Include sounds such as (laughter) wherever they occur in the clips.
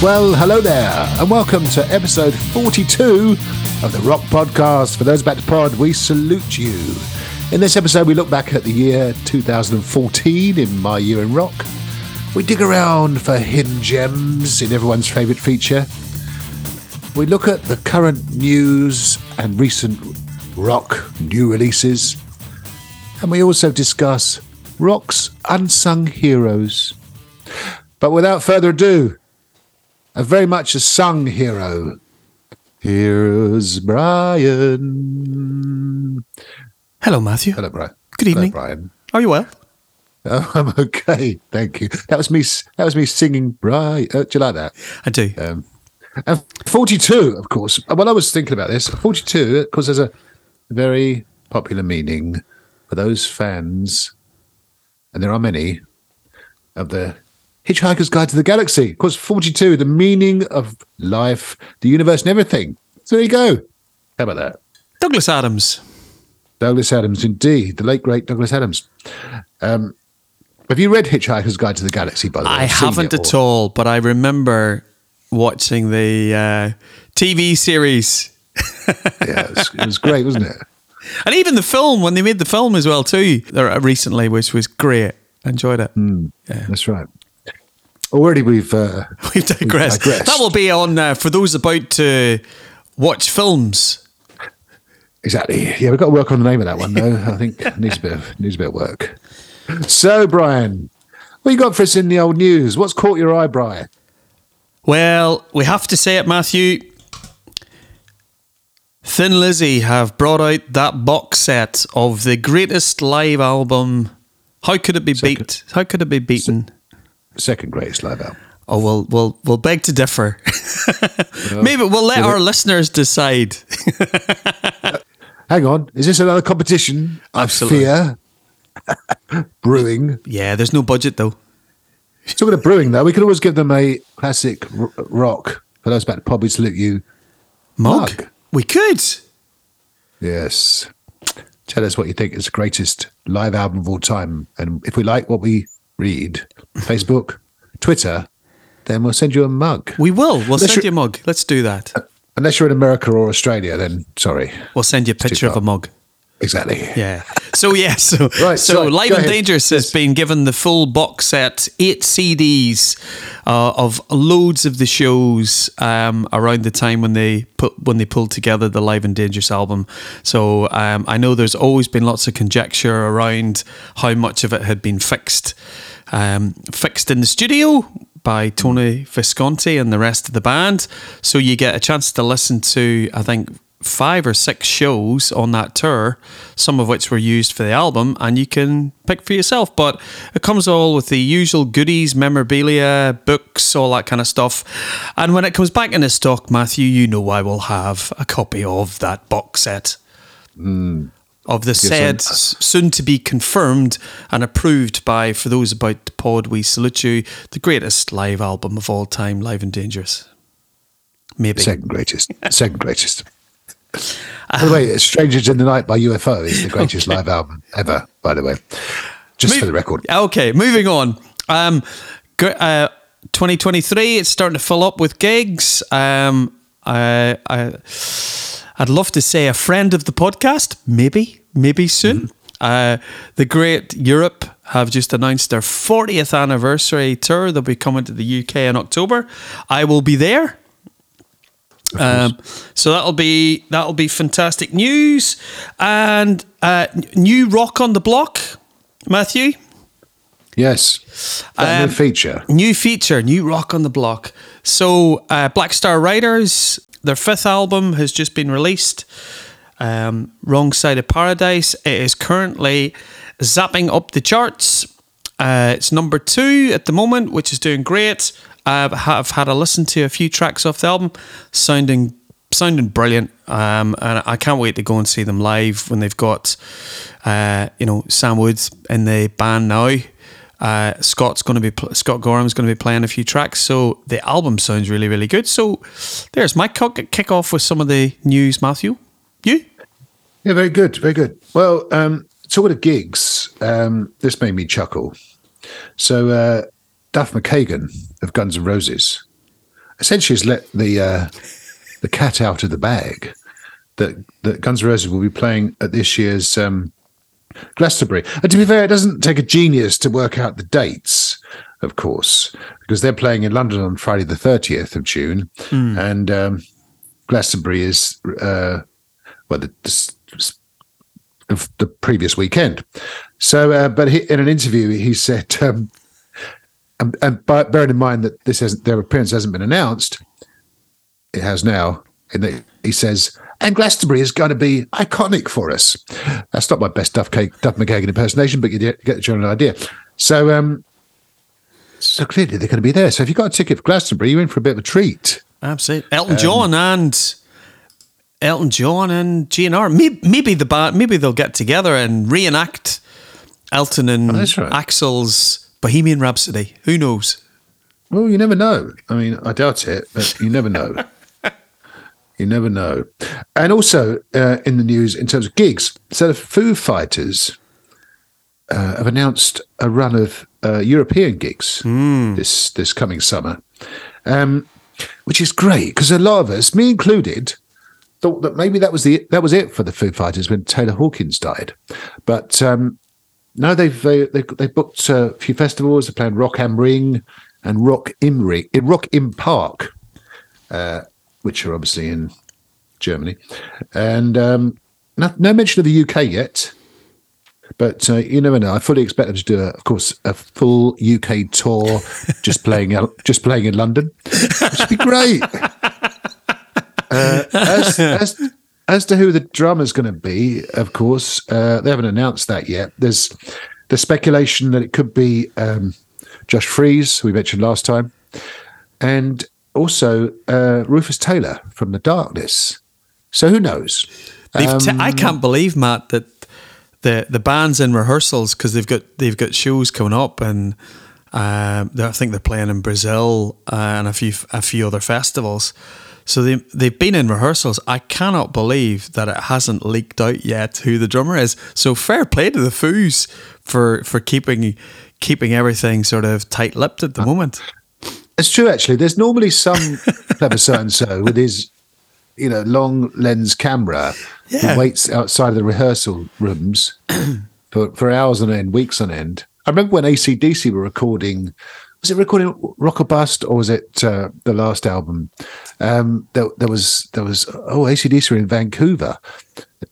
Well, hello there, and welcome to episode 42 of the Rock Podcast. For those about to pod, we salute you. In this episode, we look back at the year 2014 in My Year in Rock. We dig around for hidden gems in everyone's favourite feature. We look at the current news and recent rock new releases. And we also discuss rock's unsung heroes. But without further ado, very much a sung hero. Here's Brian. Hello, Matthew. Hello, Brian. Good evening. Hello, Brian. Are you well? Oh, (laughs) I'm okay, thank you. That was me. That was me singing. Brian, uh, do you like that? I do. Um, and 42, of course. When I was thinking about this, 42, of course, there's a very popular meaning for those fans, and there are many, of the Hitchhiker's Guide to the Galaxy. Of course, 42, the meaning of life, the universe, and everything. So there you go. How about that? Douglas Adams. Douglas Adams, indeed, the late great Douglas Adams. Um, have you read Hitchhiker's Guide to the Galaxy? By the way, I haven't at all, but I remember watching the uh, TV series (laughs) Yeah, it was, it was great, wasn't it? and even the film when they made the film as well too. Recently, which was great. I Enjoyed it. That's right. Already we've uh, (laughs) We've digressed. digressed. That will be on uh, for those about to watch films. exactly. Yeah, we've got to work on the name of that one though. I think (laughs) needs a bit of needs a bit of work. So, Brian, what you got for us in the old news? What's caught your eye, Brian? Well, we have to say it, Matthew. Thin Lizzy have brought out that box set of the greatest live album. How could it be beat? How could it be beaten? Second greatest live album. Oh, we'll we'll we'll beg to differ. (laughs) Maybe we'll let our listeners decide. (laughs) Hang on, is this another competition? Absolutely. fear. (laughs) brewing. yeah, there's no budget though. Talking of brewing, though, we can always give them a classic r- rock. For those about to we salute you. Mug. Mug. We could. Yes. Tell us what you think is the greatest live album of all time. And if we like what we read, Facebook, Twitter, then we'll send you a mug. We will. We'll Let's send you a mug. Let's do that. Unless you're in America or Australia, then sorry. We'll send you a picture of a mug. Exactly. Yeah. So yeah. So (laughs) Right, So sorry, Live and ahead. Dangerous has been given the full box set, eight CDs uh, of loads of the shows um, around the time when they put when they pulled together the Live and Dangerous album. So um, I know there's always been lots of conjecture around how much of it had been fixed, um, fixed in the studio by Tony Visconti and the rest of the band. So you get a chance to listen to, I think, five or six shows on that tour, some of which were used for the album, and you can pick for yourself. But it comes all with the usual goodies, memorabilia, books, all that kind of stuff. And when it comes back into stock, Matthew, you know I will have a copy of that box set. Of the said, soon to be confirmed and approved by, for those about the pod, we salute you, the greatest live album of all time, Live and Dangerous. Maybe. Second greatest. Second greatest. (laughs) By the way, Strangers in the Night by UFO is the greatest live album ever, by the way. Just for the record. Okay, moving on. Um, uh, 2023, it's starting to fill up with gigs. Um, I, I, I'd love to say a friend of the podcast, maybe, maybe soon. Uh, the Great Europe have just announced their 40th anniversary tour. They'll be coming to the UK in October. I will be there. Um, so that'll be that'll be fantastic news and uh, new rock on the block, Matthew. Yes. That Um, new feature. New feature, new rock on the block. So, uh, Black Star Riders, their fifth album has just been released. Um, Wrong Side of Paradise. It is currently zapping up the charts. Uh, it's number two at the moment, which is doing great. I have had a listen to a few tracks off the album, sounding sounding brilliant. Um, and I can't wait to go and see them live when they've got, uh, you know, Sam Woods in the band now. Uh, Scott's going to be pl- Scott Gorham's going to be playing a few tracks, so the album sounds really really good. So there's my kick, kick off with some of the news, Matthew. You? Yeah, very good, very good. Well, um, talking of gigs, um, this made me chuckle. So, uh, Duff McKagan of Guns N' Roses essentially has let the uh, the cat out of the bag that that Guns N' Roses will be playing at this year's um, Glastonbury. And to be fair, it doesn't take a genius to work out the dates, of course, because they're playing in London on Friday the thirtieth of June, and um, Glastonbury is uh, well the, the the previous weekend. So, uh, but he, in an interview, he said, um, and, and bearing in mind that this hasn't, their appearance hasn't been announced, it has now. And he says, and Glastonbury is going to be iconic for us. That's not my best Duff, Cake, Duff McKagan impersonation, but you get the general idea. So, um, so clearly they're going to be there. So if you've got a ticket for Glastonbury, you're in for a bit of a treat. Absolutely. Elton John and Elton John and GNR. Maybe, maybe the band, maybe they'll get together and reenact Elton and that's right. Axl's Bohemian Rhapsody. Who knows? Well, you never know. I mean, I doubt it, but you never know. (laughs) you never know. And also uh, in the news, in terms of gigs, so the Foo Fighters uh, have announced a run of uh, European gigs this this coming summer, um, which is great because a lot of us, me included, thought that maybe that was the that was it for the Foo Fighters when Taylor Hawkins died, but um, no, they've they, they they booked a few festivals. They're playing Rock am Ring and Rock im Ring, in Rock im Park, uh, which are obviously in Germany, and um, no, no mention of the UK yet. But uh, you never know. I fully expect them to do, a, of course, a full UK tour, (laughs) just playing just playing in London, which would be great. (laughs) Uh, as, as, as to who the drummer's going to be, of course, uh, they haven't announced that yet. There's the speculation that it could be um, Josh Freese, who we mentioned last time, and also uh, Rufus Taylor from The Darkness. So who knows? They've t- I can't believe Matt that the the band's in rehearsals because they've got they've got shows coming up and um, I think they're playing in Brazil uh, and a few a few other festivals. So they they've been in rehearsals. I cannot believe that it hasn't leaked out yet who the drummer is. So fair play to the Foos for for keeping keeping everything sort of tight lipped at the moment. It's true, actually. There's normally some clever so and so with his, you know, long lens camera Yeah. who waits outside of the rehearsal rooms (clears throat) for, for hours on end, weeks on end. I remember when ACDC were recording, was it recording Rock or Bust or was it uh, the last album? Um, there, there was, there was, oh, ACDC were in Vancouver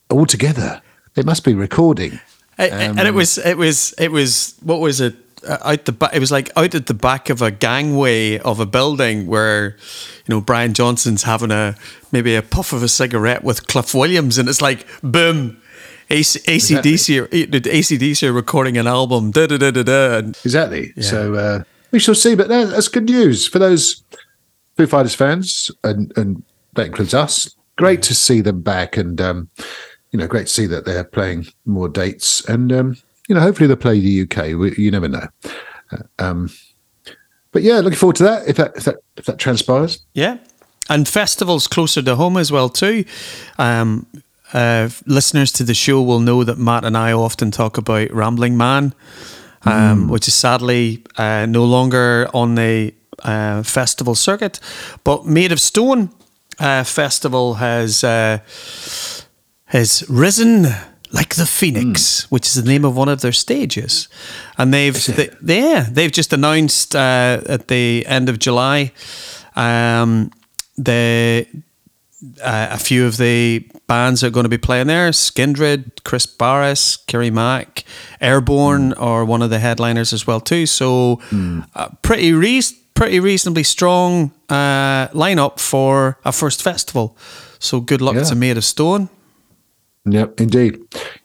all together. They must be recording. A- and it was it was it was what was it out the back? It was like out at the back of a gangway of a building where you know Brian Johnson's having a maybe a puff of a cigarette with Cliff Williams, and it's like boom. AC, ACDC, are, ACDC are recording an album, da da da da da. Exactly. So uh, we shall see. But that's good news for those Foo Fighters fans, and, and that includes us. Great to see them back, and um, you know, great to see that they're playing more dates, and um, you know, hopefully they'll play the UK. We, you never know. Uh, um, but yeah, looking forward to that. If that if that if that transpires, Yeah, and festivals closer to home as well too. Um, uh, listeners to the show will know that Matt and I often talk about Ramblin' Man, um, which is sadly uh, no longer on the uh, festival circuit. But Made of Stone uh, festival has uh, has risen like the phoenix, which is the name of one of their stages, and they've they, yeah they've just announced uh, at the end of July. Um, the uh, a few of the bands that are going to be playing there Skindred, Kris Barras, Kerry Mack, Airborne are one of the headliners as well too. So uh, pretty reas pretty reasonably strong uh, lineup for a first festival. So good luck Yeah. to Made of Stone. Yeah, indeed.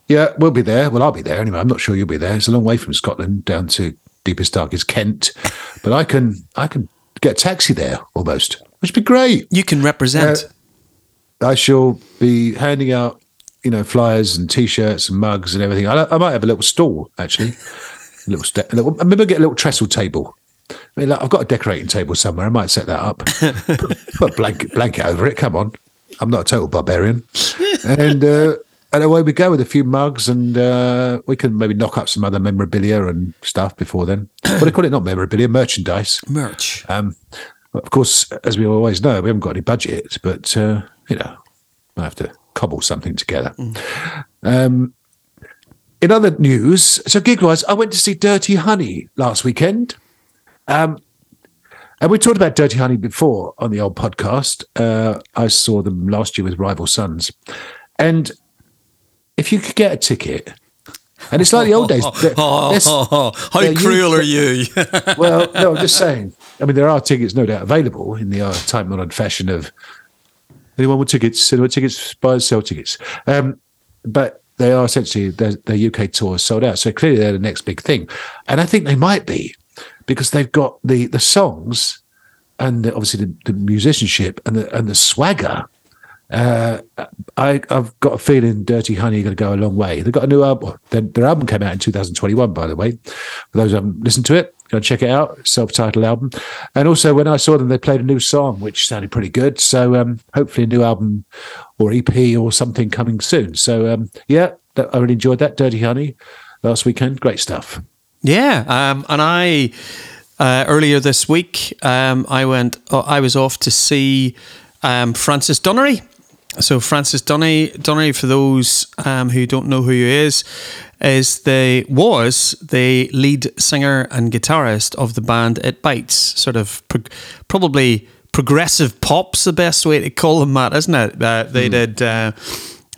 Yeah, we'll be there. Well, I'll be there anyway. I'm not sure you'll be there. It's a long way from Scotland down to deepest darkest Kent, but I can I can get a taxi there almost, which would be great. You can represent. I shall be handing out, you know, flyers and T-shirts and mugs and everything. I, I might have a little stall actually, a little, st- a little. I maybe get a little trestle table. I mean, like, I've got a decorating table somewhere. I might set that up. (laughs) put, put a blanket blanket over it. Come on, I'm not a total barbarian. And uh, and away we go with a few mugs, and uh, we can maybe knock up some other memorabilia and stuff before then. What do you call it? Not memorabilia, merchandise. Merch. Um, Of course, as we always know, we haven't got any budget, but uh, you know, I have to cobble something together. Um, in other news, so gig wise, I went to see Dirty Honey last weekend. Um, and we talked about Dirty Honey before on the old podcast. Uh, I saw them last year with Rival Sons. And if you could get a ticket, and it's like the old days. (laughs) they're- How cruel are you? (laughs) (laughs) well, no, I'm just saying. I mean, there are tickets, no doubt, available in the uh, time honored fashion of anyone with tickets, anyone with tickets, buy and sell tickets. Um, but they are essentially their, their UK tour is sold out. So clearly they're the next big thing, and I think they might be because they've got the the songs and the, obviously the, the musicianship and the and the swagger. Uh, I, I've got a feeling Dirty Honey are going to go a long way. They've got a new album. Their, their album came out in 2021, by the way. For those who haven't listened to it, go check it out. Self-titled album. And also, when I saw them, they played a new song, which sounded pretty good. So um, hopefully, a new album or EP or something coming soon. So um, yeah, I really enjoyed that. Dirty Honey last weekend. Great stuff. Yeah, um, and I uh, earlier this week um, I went. Uh, I was off to see um, Francis Dunnery. So Francis Dunnery, Dunnery, for those um, who don't know who he is, is the was the lead singer and guitarist of the band It Bites. Sort of pro- probably progressive pop's the best way to call them, Matt, isn't it? Uh, they did. Uh,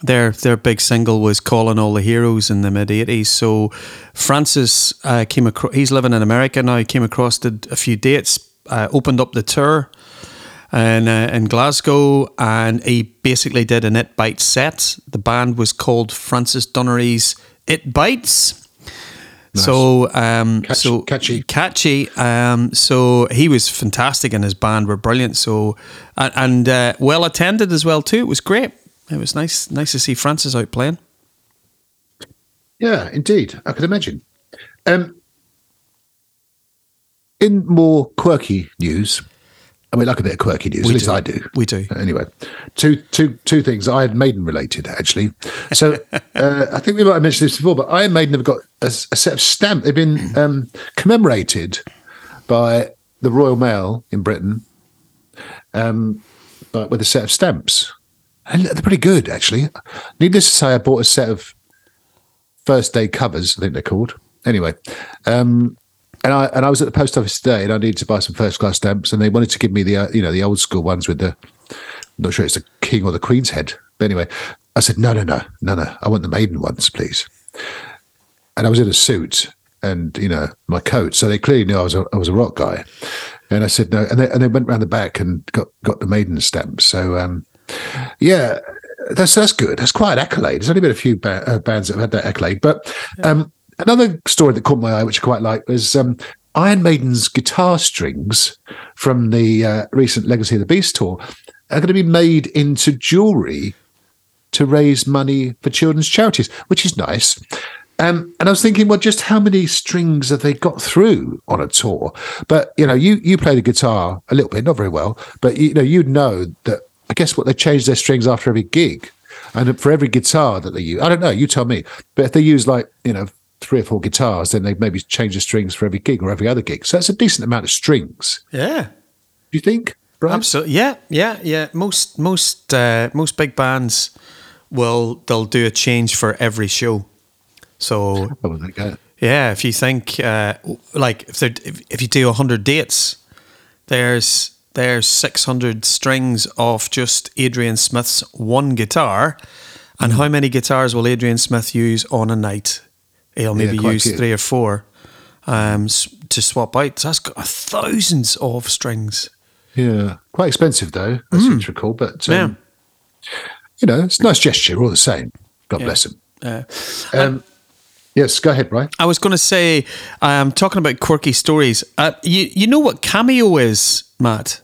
their their big single was "Calling All the Heroes" in the mid '80s. So Francis uh, came across. He's living in America now. He came across did a few dates, uh, opened up the tour, in uh, in Glasgow, and he basically did an It Bites set. The band was called Francis Dunnery's It Bites. So, um, Catch- so catchy. catchy. Um, so he was fantastic, and his band were brilliant. So, and, and uh, well attended as well too. It was great. It was nice, nice to see Francis out playing. Yeah, indeed. I could imagine. Um, in more quirky news, I mean, like a bit of quirky news. We at least do. I do. We do. Anyway, two, two, two things. Iron Maiden related, actually. So (laughs) uh, I think we might have mentioned this before, but Iron Maiden have got a set of stamp. They've been (clears throat) um, commemorated by the Royal Mail in Britain, um, but with a set of stamps. And they're pretty good, actually. Needless to say, I bought a set of first day covers, I think they're called. Anyway, um, and I and I was at the post office today, and I needed to buy some first class stamps, and they wanted to give me the uh, you know the old school ones with the I'm not sure it's the king or the queen's head, but anyway, I said no, no, no, no, no, I want the maiden ones, please. And I was in a suit and you know my coat, so they clearly knew I was a, I was a rock guy. And I said no, and they and they went round the back and got got the maiden stamps. So um, yeah, that's that's good. That's quite an accolade. There's only been a few ba- uh, bands that have had that accolade, but um, another story that caught my eye, which I quite like, was um, Iron Maiden's guitar strings from the uh, recent Legacy of the Beast tour are going to be made into jewelry to raise money for children's charities, which is nice. Um, and I was thinking, well, just how many strings have they got through on a tour? But you know, you you play the guitar a little bit, not very well, but you know, you'd know that. I guess what they change their strings after every gig, and for every guitar that they use, I don't know. You tell me. But if they use like you know three or four guitars, then they maybe change the strings for every gig or every other gig. So that's a decent amount of strings. Yeah, Do you think, Brian? absolutely. Yeah, yeah, yeah. Most most uh, most big bands will they'll do a change for every show. So there you go. yeah, if you think uh, like if if, if you do hundred dates, there's there's six hundred strings of just Adrian Smith's one guitar, and how many guitars will Adrian Smith use on a night? He'll maybe quite use cute. three or four um, to swap out. So that's got thousands of strings. Yeah, quite expensive though. I seem to recall, but um, you know, it's a nice gesture all the same. God bless him. Uh, Um, yes, go ahead, Brian. I was going to say, um, talking about quirky stories. Uh, you you know what cameo is, Matt?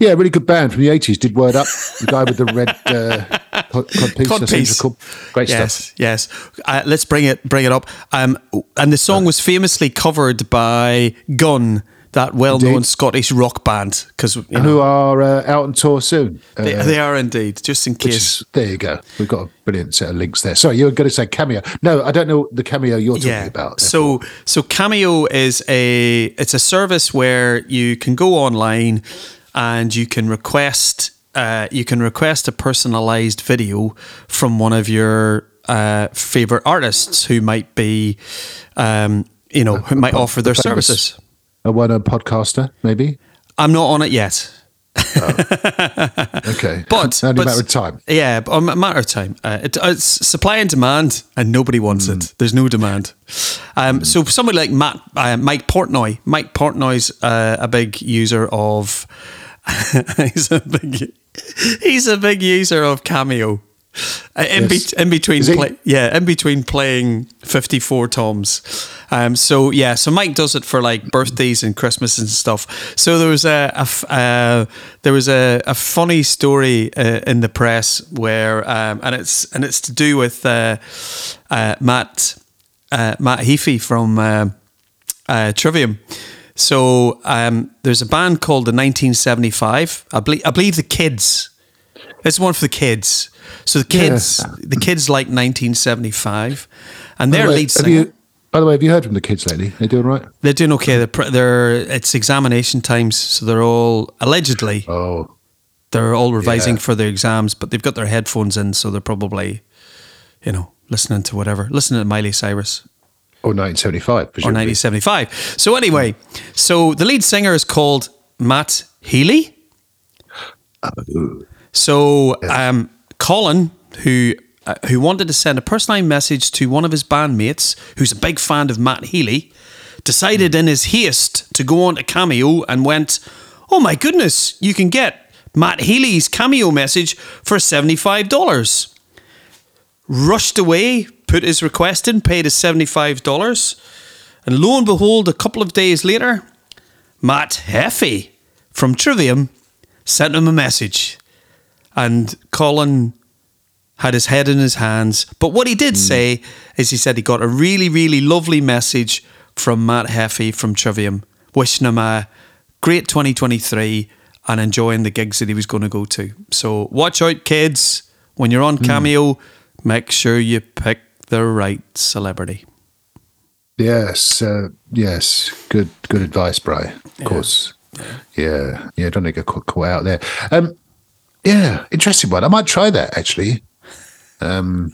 Yeah, really good band from the eighties. Did word up the guy with the red uh, cod, cod piece. I seem to Codpiece. Great stuff. Yes, yes. Uh, let's bring it bring it up. Um, and the song was famously covered by Gun that well-known Indeed. Scottish rock band because you know, who are uh, out on tour soon. Uh, they, they are indeed. Just in case. is- there you go. We've got a brilliant set of links there. Sorry, you were going to say cameo. No, I don't know the cameo you're talking about. So so Cameo is a it's a service where you can go online and you can request uh, you can request a personalized video from one of your uh, favorite artists who might be um, you know who might offer their famous- services. a one a podcaster, maybe. I'm not on it yet. (laughs) Okay, But only but- a matter of time. Yeah, but a matter of time. Uh, it, it's supply and demand, and nobody wants Hmm. it. There's no demand. Um, So somebody like Matt, uh, Mike Portnoy. Mike Portnoy's uh, a big user of. (laughs) he's a big. He's a big user of Cameo. Uh, in, Yes. be, in between, play, yeah, in between playing fifty four toms. Um, so yeah, so Mike does it for like birthdays and Christmas and stuff. So there was a, a uh, there was a, a funny story uh, in the press where, um, and it's and it's to do with uh, uh, Matt uh, Matt Heafy from Trivium. So um, there's a band called the 1975. I believe I believe the kids. It's one for the kids. So the kids, the kids like 1975, and their the way, lead singer. you, by the way, have you heard from the kids lately? They doing right? They're doing okay. They're, they're it's examination times, so they're all allegedly Oh, they're all revising Yeah. for their exams, but they've got their headphones in, so they're probably, you know, listening to whatever, listening to Miley Cyrus or 1975. or 1975. So anyway, so the lead singer is called Matt Healy. So um, Colin, who uh, who wanted to send a personalized message to one of his bandmates, who's a big fan of Matt Healy, decided in his haste to go on to Cameo and went, "Oh my goodness, you can get Matt Healy's Cameo message for seventy five dollars." Rushed away, put his request in, paid his seventy five dollars, and lo and behold, a couple of days later, Matt Heafy from Trivium sent him a message and Colin had his head in his hands. But what he did hmm. say is he said he got a really, really lovely message from Matt Heafy from Trivium, wishing him a great 2023 and enjoying the gigs that he was going to go to. So watch out, kids. When you're on hmm. Cameo, make sure you pick the right celebrity. Yes, uh, yes. Good, good advice, Bry. Of course. Yeah, yeah. Don't get caught, out there. Um, yeah, interesting one. I might try that actually. Um,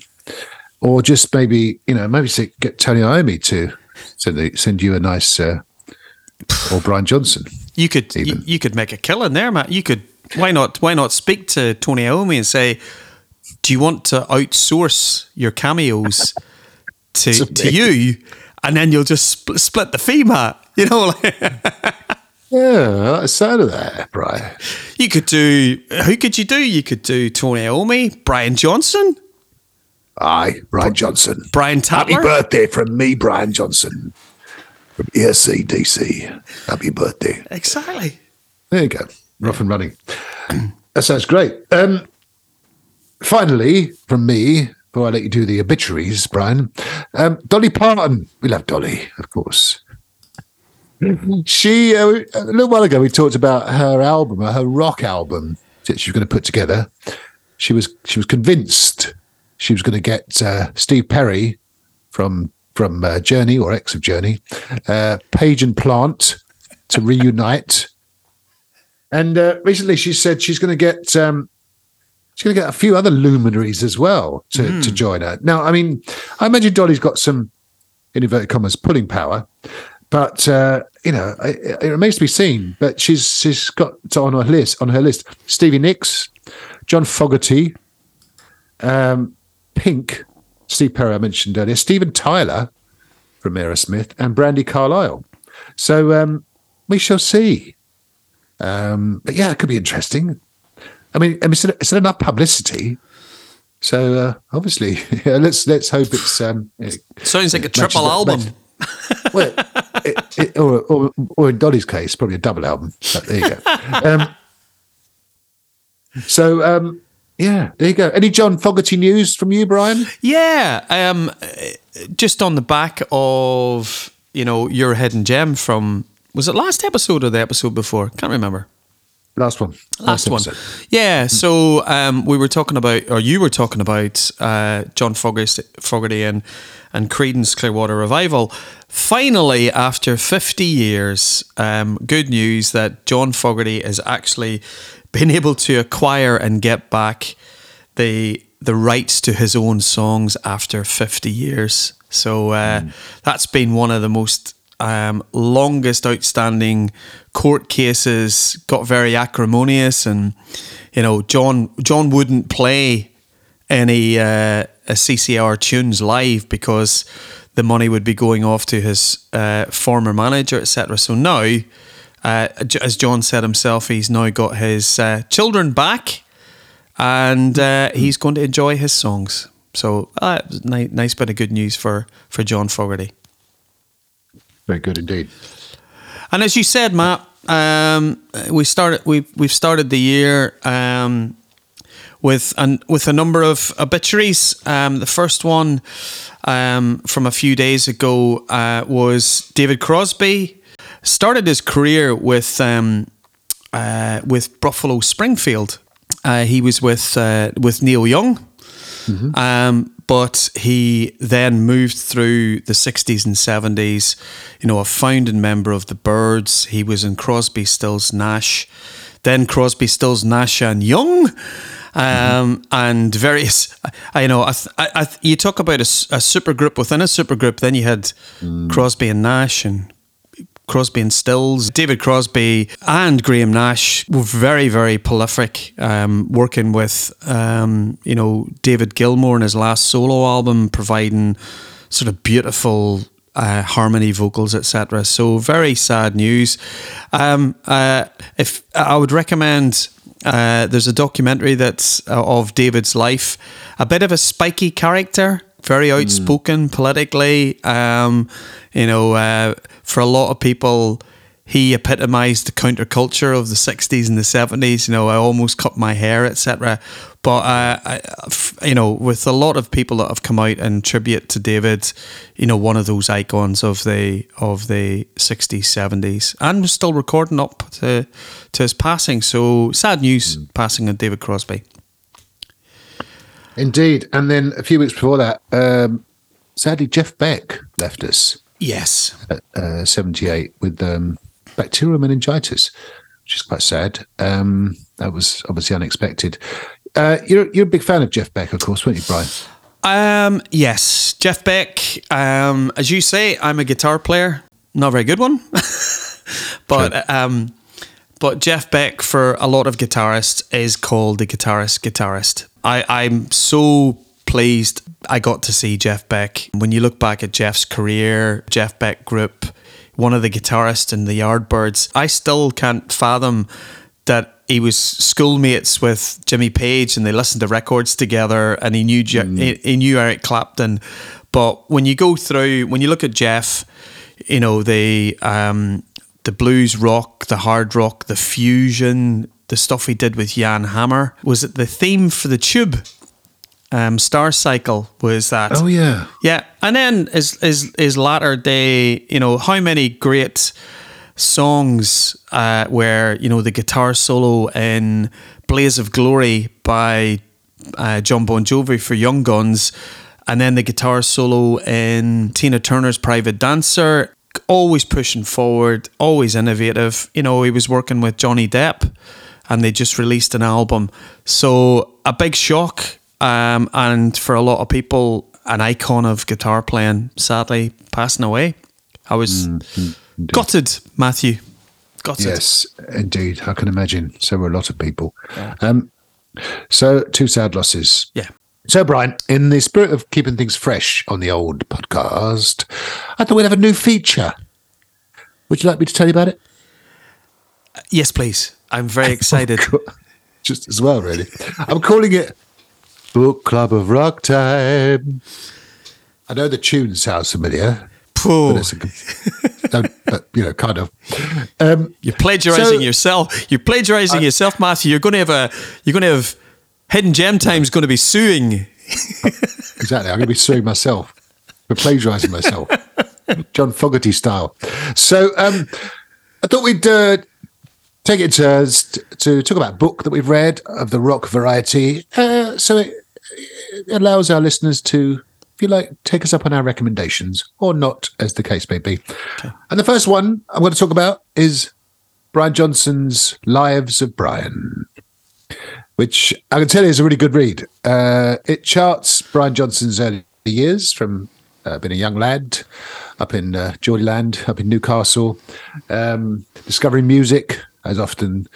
or just maybe you know maybe say, get Tony Iommi to send the, send you a nice uh, (sighs) or Brian Johnson. You could you, you could make a killing there, Matt. You could why not why not speak to Tony Iommi and say, do you want to outsource your cameos to To you, and then you'll just spl- split the fee, Matt. You know, like, (laughs) Yeah, I like the sound of that, Bry. you could do who could you do? You could do Tony Iommi, Brian Johnson, Aye, Brian Johnson. Brian Happy birthday from me, Brian Johnson, from E ESC DC. Happy birthday. Exactly. There you go. We're and running. That sounds great. Um, finally, from me, before I let you do the obituaries, Brian, um, Dolly Parton. We love Dolly, of course. She, uh, a little while ago, we talked about her album, her rock album that she was going to put together. She was she was convinced she was going to get uh, Steve Perry from from uh, Journey or ex of Journey, uh, Page and Plant to reunite. And uh, recently, she said she's going to get um, she's going to get a few other luminaries as well to, to join her. Now, I mean, I imagine Dolly's got some in inverted commas pulling power, but uh, you know, it, it remains to be seen. But she's she's got on her list on her list Stevie Nicks, John Fogerty, um, Pink, Steve Perry I mentioned earlier, Steven Tyler from Aerosmith, and Brandi Carlile. So um, we shall see. Um, but yeah, it could be interesting. I mean, it's, it's enough publicity. So uh, obviously, (laughs) yeah, let's let's hope it's um, it, Sounds like a triple album. matches- well, it, it, or, or or in Dolly's case, probably a double album. But there you go. (laughs) Um, so um, yeah, there you go. Any John Fogerty news from you, Brian? Yeah, um, just on the back of you know your hidden gem from was it last episode or the episode before? Can't remember. Last one. Last, one. Yeah. So um, we were talking about, or you were talking about uh, John Fogerty, Fogerty and and Creedence Clearwater Revival. Finally, after 50 years, um, good news that John Fogerty has actually been able to acquire and get back the the rights to his own songs after 50 years. So uh, mm. that's been one of the most um, longest outstanding court cases. Got very acrimonious, and you know, John John wouldn't play any uh, CCR tunes live because the money would be going off to his uh, former manager, etc. So now, uh, as John said himself, he's now got his uh, children back, and uh, he's going to enjoy his songs. So, uh, nice, nice bit of good news for for John Fogerty. Very good indeed. And as you said, Matt, um, we started. We've we've started the year um, with an, with a number of obituaries. Um, the first one um, from a few days ago uh, was David Crosby. Started his career with um, uh, with Buffalo Springfield. Uh, he was with uh, with Neil Young. Mm-hmm. But he then moved through the 60s and 70s, you know, a founding member of the Byrds. He was in Crosby, Stills, Nash, then Crosby, Stills, Nash and Young. Um, and various, I you know, I, I, you talk about a, a super group within a super group. Then you had mm. Crosby and Nash and Crosby and Stills, David Crosby and Graham Nash were very, very prolific, um, working with, um, you know, David Gilmour in his last solo album, providing sort of beautiful uh, harmony vocals, etc. So very sad news. Um, uh, if I would recommend. Uh, there's a documentary that's uh, of David's life, a bit of a spiky character, very hmm. outspoken mm. politically. Um, you know, uh, for a lot of people, he epitomized the counterculture of the 60s and the 70s. You know, I almost cut my hair, etc. But, uh, I, you know, with a lot of people that have come out and tribute to David, you know, one of those icons of the of the 60s, 70s, and was still recording up to, to his passing. So sad news mm. passing of David Crosby. Indeed. And then a few weeks before that, um, sadly, Jeff Beck left us. Yes. At uh, 78 with um, bacterial meningitis, which is quite sad. Um, that was obviously unexpected. Uh, you're, you're a big fan of Jeff Beck, of course, weren't you, Brian? Um, yes, Jeff Beck. Um, as you say, I'm a guitar player, not a very good one, (laughs) but um, but Jeff Beck for a lot of guitarists is called the guitarist guitarist. I I'm so pleased I got to see Jeff Beck. When you look back at Jeff's career, Jeff Beck Group, one of the guitarists in the Yardbirds, I still can't fathom that he was schoolmates with Jimmy Page and they listened to records together and he knew mm. he, he knew Eric Clapton. But when you go through, when you look at Jeff, you know the um, the blues rock, the hard rock, the fusion, the stuff he did with Jan Hammer. Was it the theme for the Tube um, Star Cycle was that. Oh yeah, yeah. And then is is is latter day, you know, how many great songs uh, where you know the guitar solo in "Blaze of Glory" by uh, Jon Bon Jovi for Young Guns, and then the guitar solo in Tina Turner's "Private Dancer." Always pushing forward, always innovative. You know, he was working with Johnny Depp, and they just released an album. So a big shock um, and for a lot of people, an icon of guitar playing, sadly passing away. I was mm-hmm. gutted, Matthew. Gutted. Yes, indeed. I can imagine. So were a lot of people. Yeah. Um, so, two sad losses. Yeah. So, Brian, in the spirit of keeping things fresh on the old podcast, I thought we'd have a new feature. Would you like me to tell you about it? yes, please. I'm very (laughs) excited. Just as well, really. I'm calling it Book Club of Rock Time. I know the tune sounds familiar. (laughs) But, you know, kind of. Um, you're plagiarizing so, yourself. You're plagiarizing I, yourself, Matthew. You're going to have a. You're going to have. Hidden Gem Time's going to be suing. (laughs) exactly. I'm going to be suing myself for plagiarizing myself, (laughs) John Fogerty style. So, um, I thought we'd uh, take it turns to talk about a book that we've read of the rock variety. Uh, so it allows our listeners to, if you like, take us up on our recommendations or not, as the case may be. And the first one I'm going to talk about is Brian Johnson's Lives of Brian, which I can tell you is a really good read. Uh, it charts Brian Johnson's early years from uh, being a young lad up in uh, Geordieland, up in Newcastle, um, discovering music as often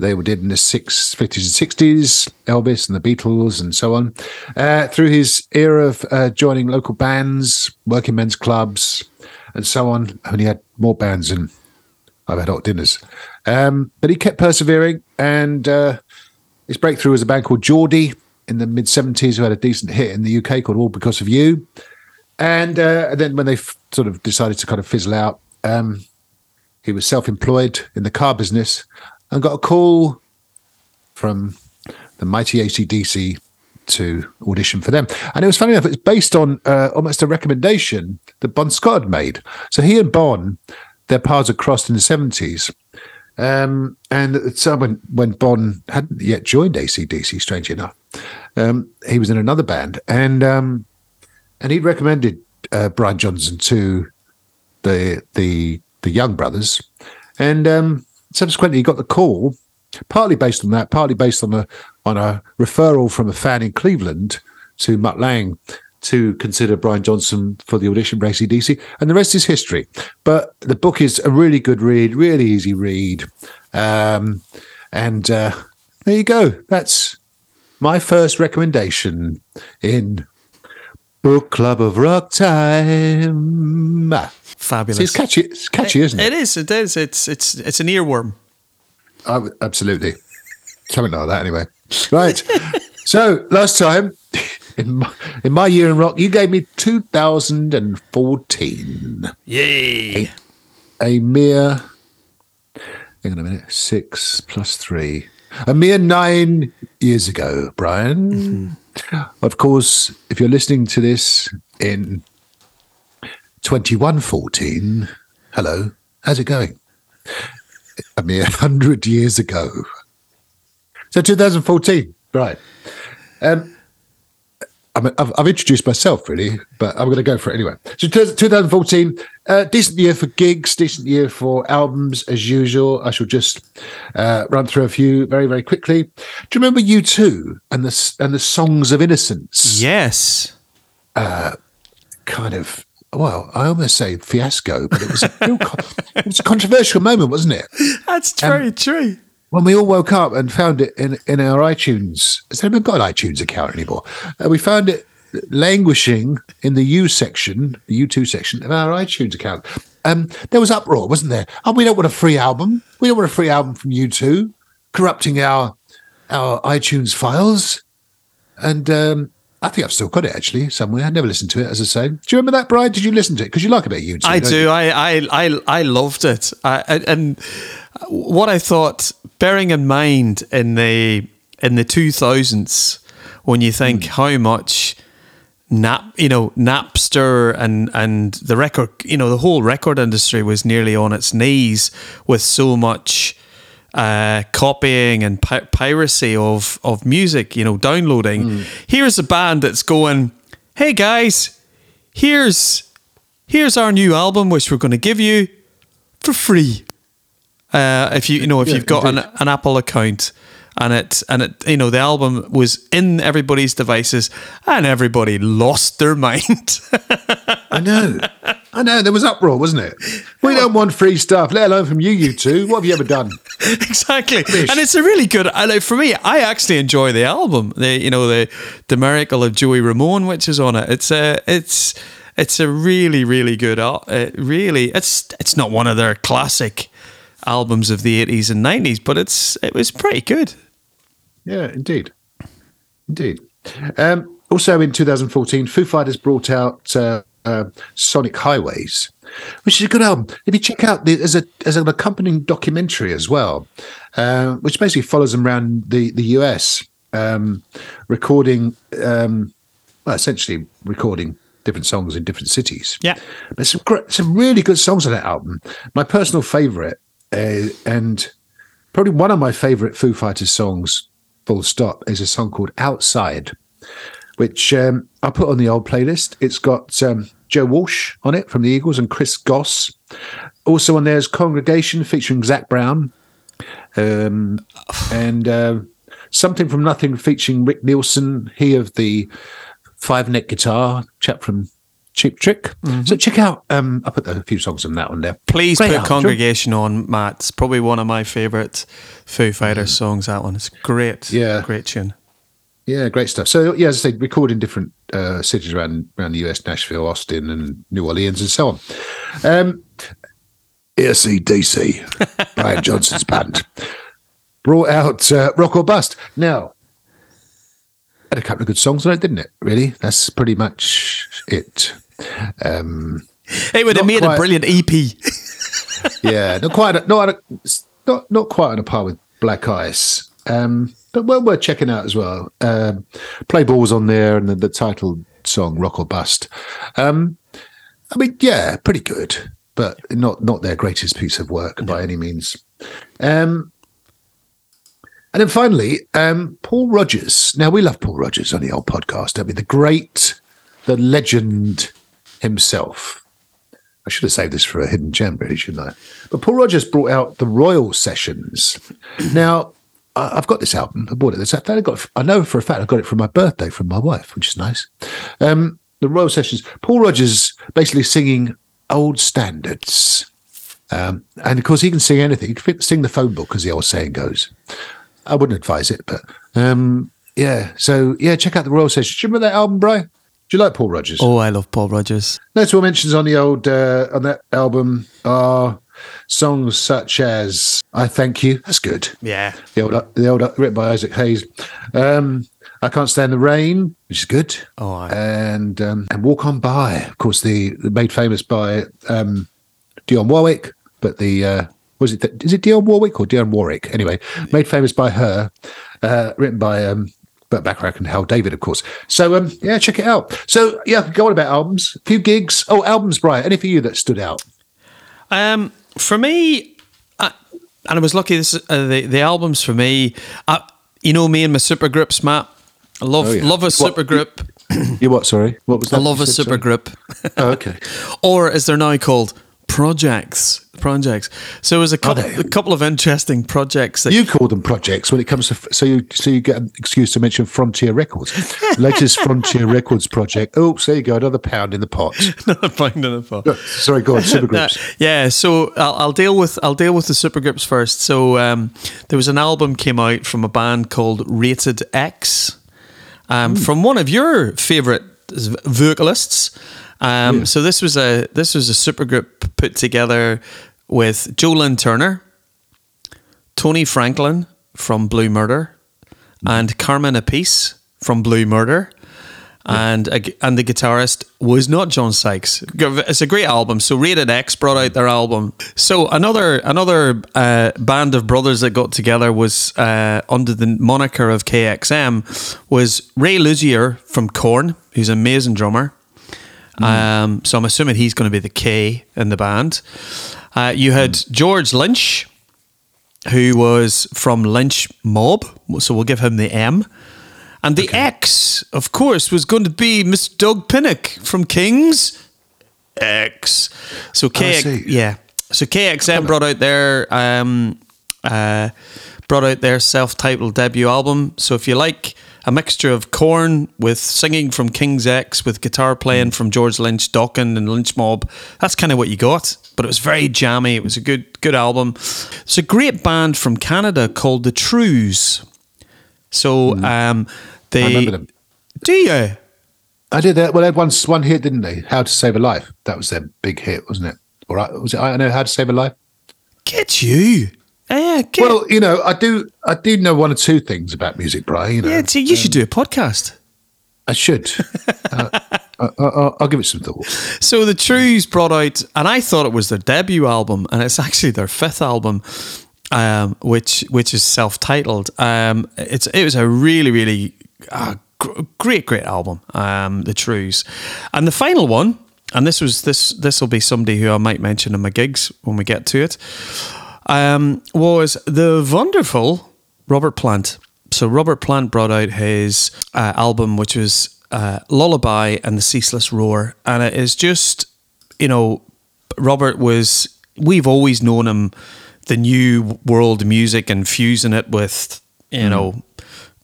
they were did in the six, 50s and 60s, Elvis and the Beatles and so on, uh, through his era of uh, joining local bands, working men's clubs, and so on. And he had more bands than I've had hot dinners. Um, but he kept persevering, and uh, his breakthrough was a band called Geordie in the mid 70s who had a decent hit in the UK called All Because of You. And, uh, and then when they f- sort of decided to kind of fizzle out, um, he was self employed in the car business and got a call from the mighty ACDC to audition for them. And it was funny enough, it's based on uh, almost a recommendation that Bon Scott had made. So he and Bon, their paths had crossed in the 70s. Um, and at the time when, when Bon hadn't yet joined ACDC, strangely enough, um, he was in another band. And um, and he'd recommended uh, Brian Johnson to the the the Young Brothers, and um, subsequently he got the call, partly based on that, partly based on a on a referral from a fan in Cleveland to Mutt Lange to consider Brian Johnson for the audition for ACDC, and the rest is history. But the book is a really good read, really easy read, um, and uh, there you go. That's my first recommendation in Book Club of Rock Time. Ah. Fabulous. See, it's catchy. It's catchy, isn't it? It is. It is. It's it's it's an earworm. Oh, absolutely. Something like that, anyway. Right. (laughs) so last time (laughs) in my, in my year in rock, you gave me 2014. Yay! A mere. Hang on a minute. Six plus three. A mere nine years ago, Brian. Of course, if you're listening to this in 2114, hello, how's it going? A mere (laughs) 100 years ago. So 2014, right. Um, I mean, I've, I've introduced myself really, but I'm going to go for it anyway. So 2014, uh, decent year for gigs, decent year for albums as usual. I shall just uh, run through a few very, very quickly. Do you remember U2 and the and the songs of innocence? Yes. Kind of. Well, I almost say fiasco, but it was a real (laughs) it was a controversial moment, wasn't it? That's very true. When we all woke up and found it in, in our iTunes, has anyone got an iTunes account anymore? Uh, we found it languishing in the U section, the U2 section of our iTunes account. Um, there was uproar, wasn't there? Oh, we don't want a free album. We don't want a free album from U2, corrupting our our iTunes files. And um, I think I've still got it actually somewhere. I never listened to it, as I say. Do you remember that, Brian? Did you listen to it? Because you like a bit of U2. I don't you? I, I, I, I loved it. I, I- and what I thought, bearing in mind in the in the two thousands, when you think hmm. how much Nap, you know, Napster and and the record, you know, the whole record industry was nearly on its knees with so much uh, copying and pi- piracy of of music, you know, downloading. Here's a band that's going, "Hey guys, here's here's our new album, which we're going to give you for free. Uh, if you you know if Yeah, you've got an, an Apple account, and it and it you know the album was in everybody's devices, and everybody lost their (laughs) mind. I know. I know. There was uproar, wasn't it? We don't want free stuff, let alone from you, U2. What have you ever done? (laughs) exactly, and it's a really good. I like for me. I actually enjoy the album. The you know the the miracle of Joey Ramone, which is on it. It's a it's it's a really really good. Uh, really, it's it's not one of their classic albums of the eighties and nineties, but it's it was pretty good. Yeah, indeed. Indeed. Um, also in 2014, Foo Fighters brought out uh, uh, Sonic Highways, which is a good album. If you check out, the, there's, a, there's an accompanying documentary as well, uh, which basically follows them around the, the US, um, recording, um, well, essentially recording different songs in different cities. Yeah. There's some great, some really good songs on that album. My personal favourite uh, and probably one of my favorite Foo Fighters songs, full stop, is a song called Outside, which um, I put on the old playlist. It's got um, Joe Walsh on it from the Eagles and Chris Goss. Also on there is Congregation featuring Zac Brown. Um, and uh, Something from Nothing featuring Rick Nielsen, he of the five neck guitar, chap from Cheap Trick. So check out, um, I put a few songs on that one there. Please Great put album. Congregation on, Matt. It's probably one of my favourite Foo Fighters songs, that one. It's great. Mm. Yeah. Great tune. Yeah, great stuff. So yeah, as I said, record in different uh, cities around around the US, Nashville, Austin, and New Orleans, and so on. Um, ACDC, (laughs) Brian Johnson's band, brought out uh, Rock or Bust. Now, had a couple of good songs on it, didn't it? Really, that's pretty much it. Um, It would have made quite. a brilliant EP. yeah, not quite, not not not quite on a par with Black Ice, um, but well worth checking out as well. Um, Play balls on there, and the, the title song "Rock or Bust." Um, I mean, yeah, pretty good, but not not their greatest piece of work by any means. Um, and then finally, um, Paul Rodgers. Now we love Paul Rodgers on the old podcast, don't we? The great, the legend himself. I should have saved this for a hidden gem, really, shouldn't I? But Paul Rodgers brought out the Royal Sessions. Now, I- I've got this album. I bought it. This- I got. I know for a fact I got it for my birthday from my wife, which is nice. Um, the Royal Sessions. Paul Rodgers basically singing old standards, um, and of course he can sing anything. He can sing the phone book, as the old saying goes. I wouldn't advise it, but um, yeah. So yeah, check out the Royal Sessions. Do you remember that album, Brian? Do you like Paul Rodgers? Oh, I love Paul Rodgers. Notable mentions on the old uh, on that album are songs such as "I Thank You." That's good. Yeah. The old, the old written by Isaac Hayes. Um, "I Can't Stand the Rain," which is good. Oh, aye. and um, and "Walk On By," of course, the, the made famous by um, Dionne Warwick. But the uh, was it is it Dionne Warwick or Dionne Warwick? Anyway, made famous by her, uh, written by um, Burt Bacharach and Hal David, of course. So um, yeah, check it out. So yeah, go on about albums. A few gigs. Oh, albums, Brian. Any for you that stood out? Um, for me, I, and I was lucky. This uh, the the albums for me. I, you know me and my supergroups, Matt. I love Oh, yeah. love a What- supergroup. You what? Sorry, what was that? I love a sorry? supergroup, Oh, okay. (laughs) or as they're now called, projects. Projects. So there was a couple, a couple of interesting projects that You call them projects when it comes to so you so you get an excuse to mention Frontier Records, (laughs) latest Frontier Records project. oops there you go, another pound in the pot. not finding a phone. Sorry, go on, (laughs) supergroups. Uh, yeah, so I'll, I'll deal with I'll deal with the supergroups first. So um, there was an album came out from a band called Rated X, um, from one of your favorite vocalists. Um, So this was a this was a supergroup put together with Joe Lynn Turner, Tony Franklin from Blue Murder, and Carmine Appice from Blue Murder. And and the guitarist was not John Sykes. It's a great album. So Rated X brought out their album. So another another uh, band of brothers that got together was uh, under the moniker of KXM was Ray Luzier from Korn, who's an amazing drummer. Um, so I'm assuming he's going to be the K in the band. Uh, you had George Lynch, who was from Lynch Mob, so we'll give him the M. And the X, of course, was going to be Mr. Doug Pinnick from King's X. So KX, see. yeah. So KXM brought out their um, uh, brought out their self-titled debut album. So if you like a mixture of Korn with singing from King's X with guitar playing from George Lynch, Dokken and Lynch Mob, that's kind of what you got. But it was very jammy. It was a good good album. It's a great band from Canada called The Trews. So um, they I remember them. Do you? I did that. Well, they had one one hit, didn't they? How to Save a Life. That was their big hit, wasn't it? All right, was it? I know how to save a life. Get you. Yeah, Well, you know, I do. I do know one or two things about music, Brian. You know, yeah, see, you should do a podcast. I should. (laughs) uh, I, I, I'll give it some thought. So the Trews brought out, and I thought it was their debut album, and it's actually their fifth album, um, which which is self-titled. Um, it's it was a really really uh, gr- great great album, um, the Trews, and the final one, and this was this this will be somebody who I might mention in my gigs when we get to it. Um, was the wonderful Robert Plant. So Robert Plant brought out his uh, album, which was uh, Lullaby and the Ceaseless Roar, and it is just, you know, Robert was. We've always known him, the new world music and fusing it with, you know,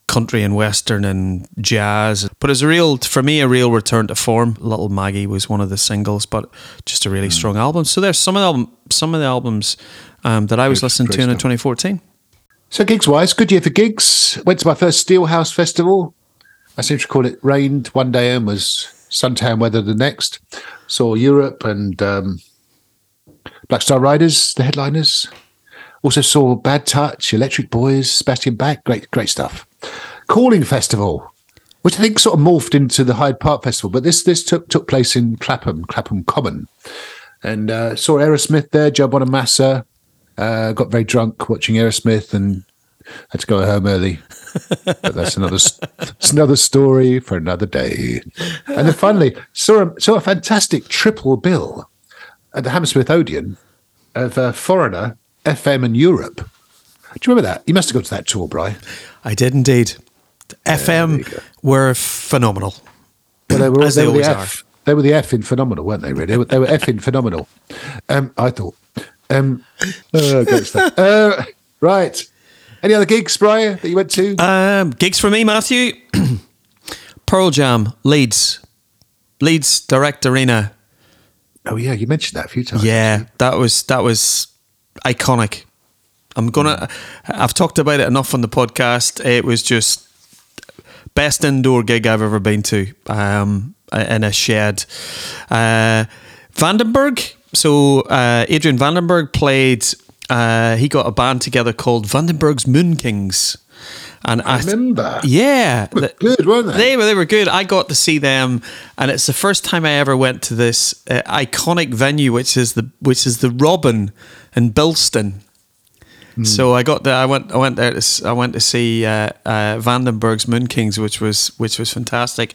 country and western and jazz. But it's a real, for me, a real return to form. Little Maggie was one of the singles, but just a really strong album. So there's some of the album, some of the albums um, that I was Great- listening to great in stuff. 2014. So gigs wise, good year for gigs. Went to my first Steelhouse festival. I seem to recall it rained one day and was suntan weather the next. Saw Europe and um, Black Star Riders, the headliners. Also saw Bad Touch, Electric Boys, Sebastian Bach. Great, great stuff. Calling Festival, which I think sort of morphed into the Hyde Park Festival, but this this took took place in Clapham, Clapham Common, and uh, saw Aerosmith there, Joe Bonamassa. Uh, got very drunk watching Aerosmith and had to go home early. But that's another that's another story for another day. And then finally saw a, saw a fantastic triple bill at the Hammersmith Odeon of uh, Foreigner, FM, and Europe. Do you remember that? You must have gone to that tour, Bry. I did indeed. you FM were phenomenal. Well, they were, As they they were the always F. They were the F in phenomenal, weren't they? Really, they were, they were F in phenomenal. Um, I thought. Um, uh, great stuff. Uh, right. Any other gigs, Brian, that you went to? Um, gigs for me, Matthew. (clears throat) Pearl Jam, Leeds, Leeds Direct Arena. oh yeah, you mentioned that a few times. Yeah, that was that was iconic. I'm gonna. I've talked about it enough on the podcast. It was just best indoor gig I've ever been to. Um, in a shed. Uh, Vandenberg. So uh, Adrian Vandenberg played. Uh, he got a band together called Vandenberg's Moon Kings, and I, remember. Yeah, Were the- good, weren't they? They were they were good. I got to see them, and it's the first time I ever went to this uh, iconic venue, which is the which is the Robin in Bilston. So I got there. I went. I went there. To, I went to see uh, uh, Vandenberg's Moon Kings, which was which was fantastic.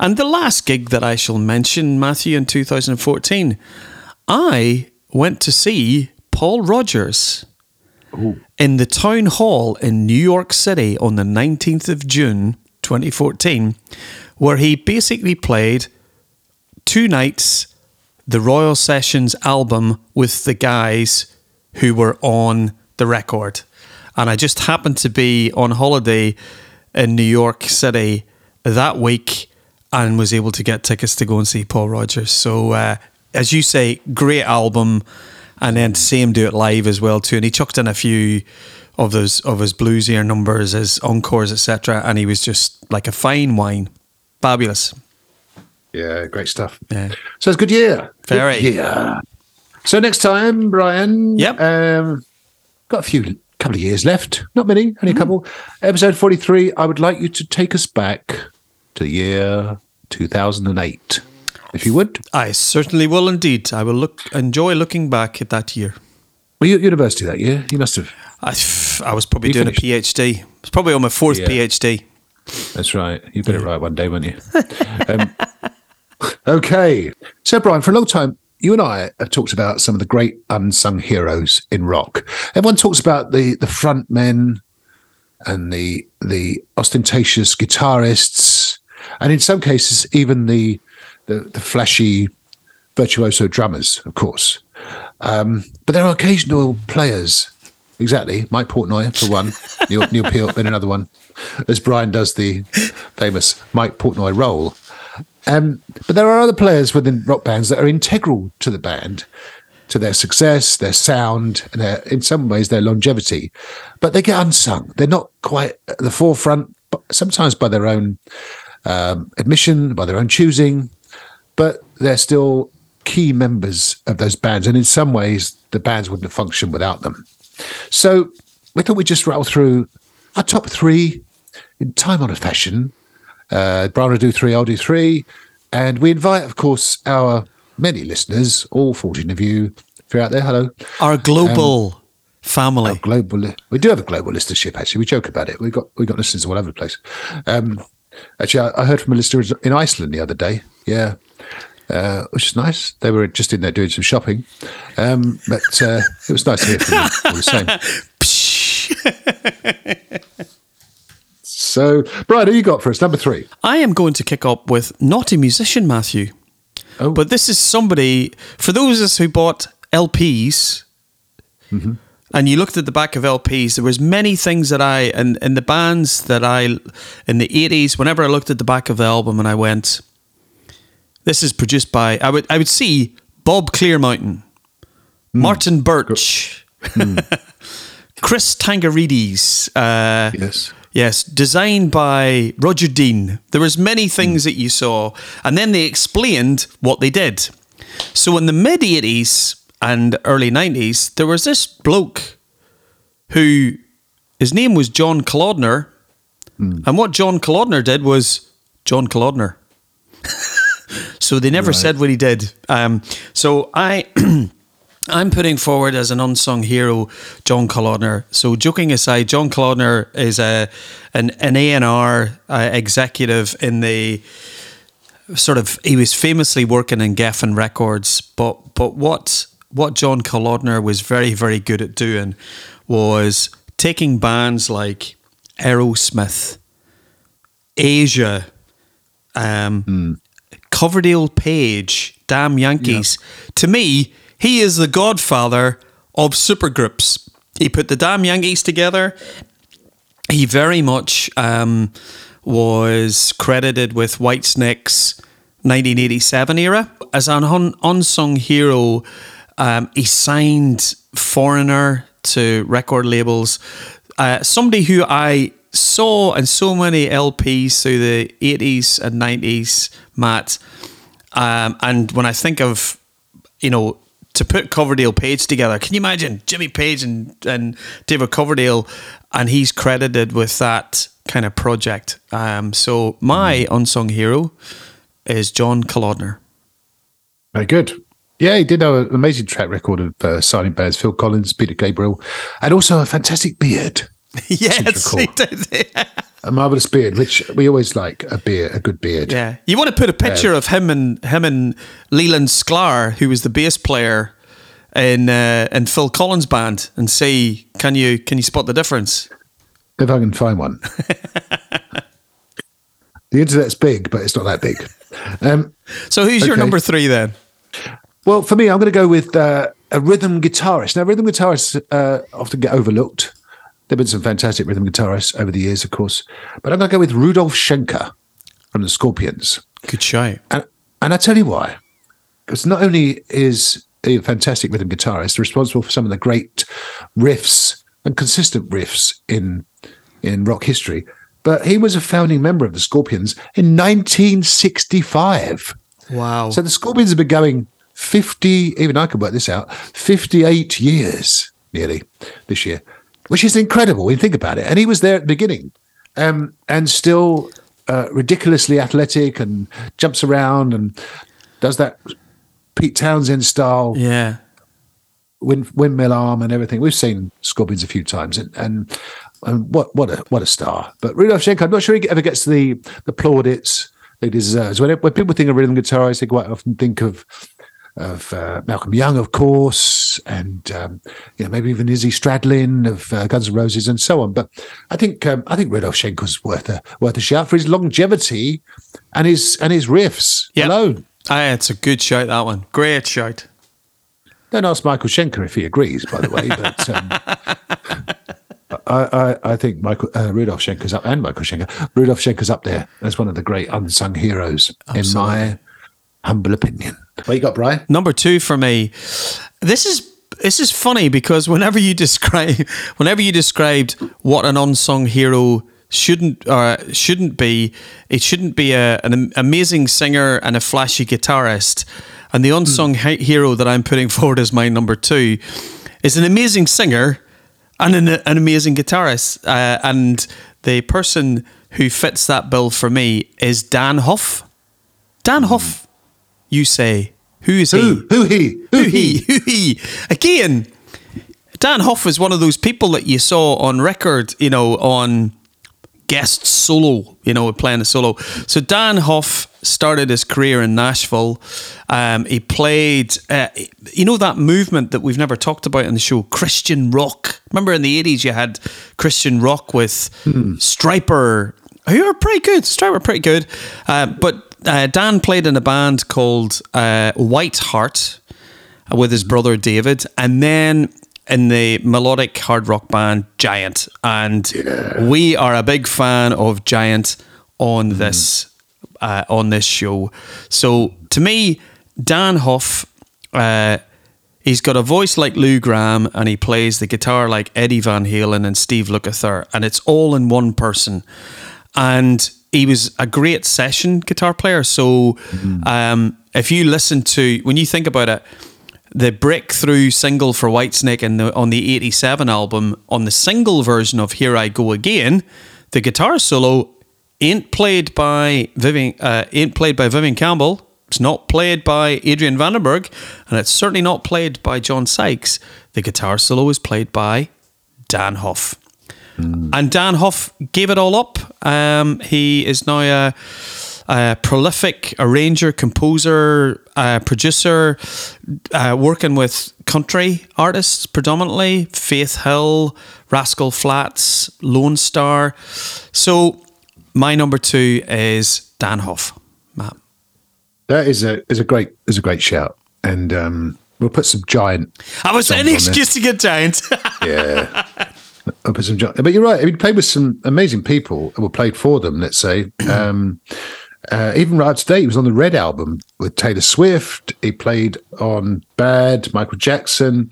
And the last gig that I shall mention, Matthew, in 2014, I went to see Paul Rodgers in the town hall in New York City on the 19th of June 2014, where he basically played two nights the Royal Sessions album with the guys who were on the record. And I just happened to be on holiday in New York City that week and was able to get tickets to go and see Paul Rodgers. So, uh, as you say, great album. And then to see him do it live as well too. And he chucked in a few of those of his bluesier numbers, his encores, etc. And he was just like a fine wine, fabulous. Yeah, great stuff. Yeah. So it's a good year. Very. Good year. So next time, Brian. Yep. Um, got a few couple of years left. Not many, Mm-hmm. only a couple. Episode forty-three. I would like you to take us back to the year two thousand and eight, if you would. I certainly will indeed. I will look enjoy looking back at that year. Were you at university that year? You must have. I, I was probably You doing finished. a PhD. I was probably on my fourth Yeah. PhD. That's right. You got it right one day, weren't you? um, (laughs) okay. So, Brian, for a long time, you and I have talked about some of the great unsung heroes in rock. Everyone talks about the the front men and the the ostentatious guitarists, and in some cases, even the the, the flashy virtuoso drummers, of course. Um, but there are occasional players. Exactly, Mike Portnoy for one, (laughs) Neil, Neil Peart in another one, as Brian does the famous Mike Portnoy role. Um, but there are other players within rock bands that are integral to the band, to their success, their sound, and their, in some ways their longevity. But they get unsung. They're not quite at the forefront, sometimes by their own um, admission, by their own choosing. But they're still key members of those bands, and in some ways, the bands wouldn't have functioned without them. So we thought we'd just rattle through our top three in time honored fashion. Uh, Brian do three, I'll do three. And we invite, of course, our many listeners, all 14 of you, if you're out there, hello. Our global family. Global, we do have a global listenership, actually. We joke about it. We've got, we got listeners all over the place. Um, actually, I, I heard from a listener in Iceland the other day. Yeah. uh, which is nice. They were just in there doing some shopping, um, but uh, it was nice to hear from them all the same. (laughs) (laughs) so, Brian, who you got for us? Number three. I am going to kick up with not a musician, Matthew, Oh. but this is somebody. For those of us who bought LPs, mm-hmm. and you looked at the back of LPs, there was many things that I and in the bands that I in the eighties. Whenever I looked at the back of the album, and I went, "This is produced by," I would I would see Bob Clearmountain, hmm. Martin Birch, hmm. (laughs) Chris Tsangarides. Uh, Yes. Yes, designed by Roger Dean. There was many things that you saw, and then they explained what they did. So in the mid '80s and early '90s, there was this bloke who his name was John Kalodner, and what John Kalodner did was John Kalodner. (laughs) so they never Right. said what he did. Um, so I. (clears throat) I'm putting forward as an unsung hero John Kalodner. So, joking aside, John Kalodner is a an an A and R uh, executive in the sort of. He was famously working in Geffen Records, but but what what John Kalodner was very very good at doing was taking bands like Aerosmith, Asia, um, Coverdale Page, Damn Yankees. To me, he is the godfather of supergroups. He put the Damn Yankees together. He very much um, was credited with Whitesnake's 1987 era as an un- unsung hero. Um, he signed Foreigner to record labels. Uh, somebody who I saw in so many LPs through the 80s and 90s, Matt. Um, and when I think of, you know, to put Coverdale Page together, can you imagine Jimmy Page and, and David Coverdale? And he's credited with that kind of project. Um, so my unsung hero is John Kalodner. Very good. Yeah, he did have an amazing track record of uh, signing bands, Phil Collins, Peter Gabriel, and also a fantastic beard, (laughs) yes, he did. (laughs) a marvelous beard, which we always like a beard, a good beard. Yeah, you want to put a picture of him and him and Leland Sklar, who was the bass player in uh, in Phil Collins' band, and see can you can you spot the difference? If I can find one. (laughs) the internet's big, but it's not that big. Um, So who's your number three then? Well, for me, I'm going to go with uh, a rhythm guitarist. Now, rhythm guitarists uh, often get overlooked. There have been some fantastic rhythm guitarists over the years, of course. But I'm going to go with Rudolf Schenker from the Scorpions. Good show. And, and I tell you why. Because not only is he a fantastic rhythm guitarist, responsible for some of the great riffs and consistent riffs in in rock history, but he was a founding member of the Scorpions in 1965. Wow. So the Scorpions have been going 50, even I could work this out, 58 years nearly this year, which is incredible when you think about it. And he was there at the beginning um, and still uh, ridiculously athletic and jumps around and does that Pete Townshend style yeah. wind, windmill arm and everything. We've seen Scorpions a few times, and, and and what what a what a star! But Rudolf Schenker, I'm not sure he ever gets the the plaudits he deserves. When, when people think of rhythm guitarist, they quite often think of of uh, Malcolm Young, of course, and um, you know maybe even Izzy Stradlin of uh, Guns N' Roses and so on. But I think um, I think Rudolf Schenker's worth a worth a shout for his longevity and his and his riffs Yep. alone. Aye, it's a good shout, that one. Great shout. Don't ask Michael Schenker if he agrees, by the way. (laughs) But um, I, I, I think Michael uh, Rudolf Schenker's up, and Michael Schenker, Rudolf Schenker's up there as one of the great unsung heroes, in my humble opinion. What you got, Brian? Number two for me. This is this is funny because whenever you (laughs) describe whenever you described what an unsung hero shouldn't or shouldn't be, it shouldn't be a, an amazing singer and a flashy guitarist. And the unsung he- hero that I'm putting (laughs) forward as my number two is an amazing singer and an, an amazing guitarist. Uh, and the person who fits that bill for me is Dann Huff. Dann Huff, you say. Who is he? Who? Who he? Who he? (laughs) Who he? Again, Dann Huff was one of those people that you saw on record, you know, on guest solo, you know, playing a solo. So Dann Huff started his career in Nashville. Um, he played, uh, you know, that movement that we've never talked about in the show, Christian rock. Remember in the 80s, you had Christian rock with hmm. Stryper, who are pretty good. Stryper, pretty good. Uh, but uh, Dann played in a band called uh, White Heart with his brother David. And then in the melodic hard rock band Giant, and yeah. we are a big fan of Giant on mm. this uh, on this show. So to me, Dann Huff, uh, he's got a voice like Lou Gramm, and he plays the guitar like Eddie Van Halen and Steve Lukather, and it's all in one person. And he was a great session guitar player. So mm. um, if you listen to when you think about it the breakthrough single for Whitesnake in the, on the 87 album, on the single version of Here I Go Again, the guitar solo ain't played by Vivian, uh, ain't played by Vivian Campbell. It's not played by Adrian Vandenberg, and it's certainly not played by John Sykes. The guitar solo is played by Dann Huff. Mm. And Dann Huff gave it all up. Um, he is now a a prolific arranger, composer, uh, producer, uh, working with country artists predominantly Faith Hill, Rascal Flatts, Lonestar. So my number two is Dann Huff. Matt. That is a is a great is a great shout, and um, we'll put some giant. I was any excuse to get giant. yeah. (laughs) I'll put some, but you're right. I mean, played with some amazing people, or played for them. Let's say, (clears throat) um, uh, even right today, he was on the Red album with Taylor Swift. He played on Bad, Michael Jackson,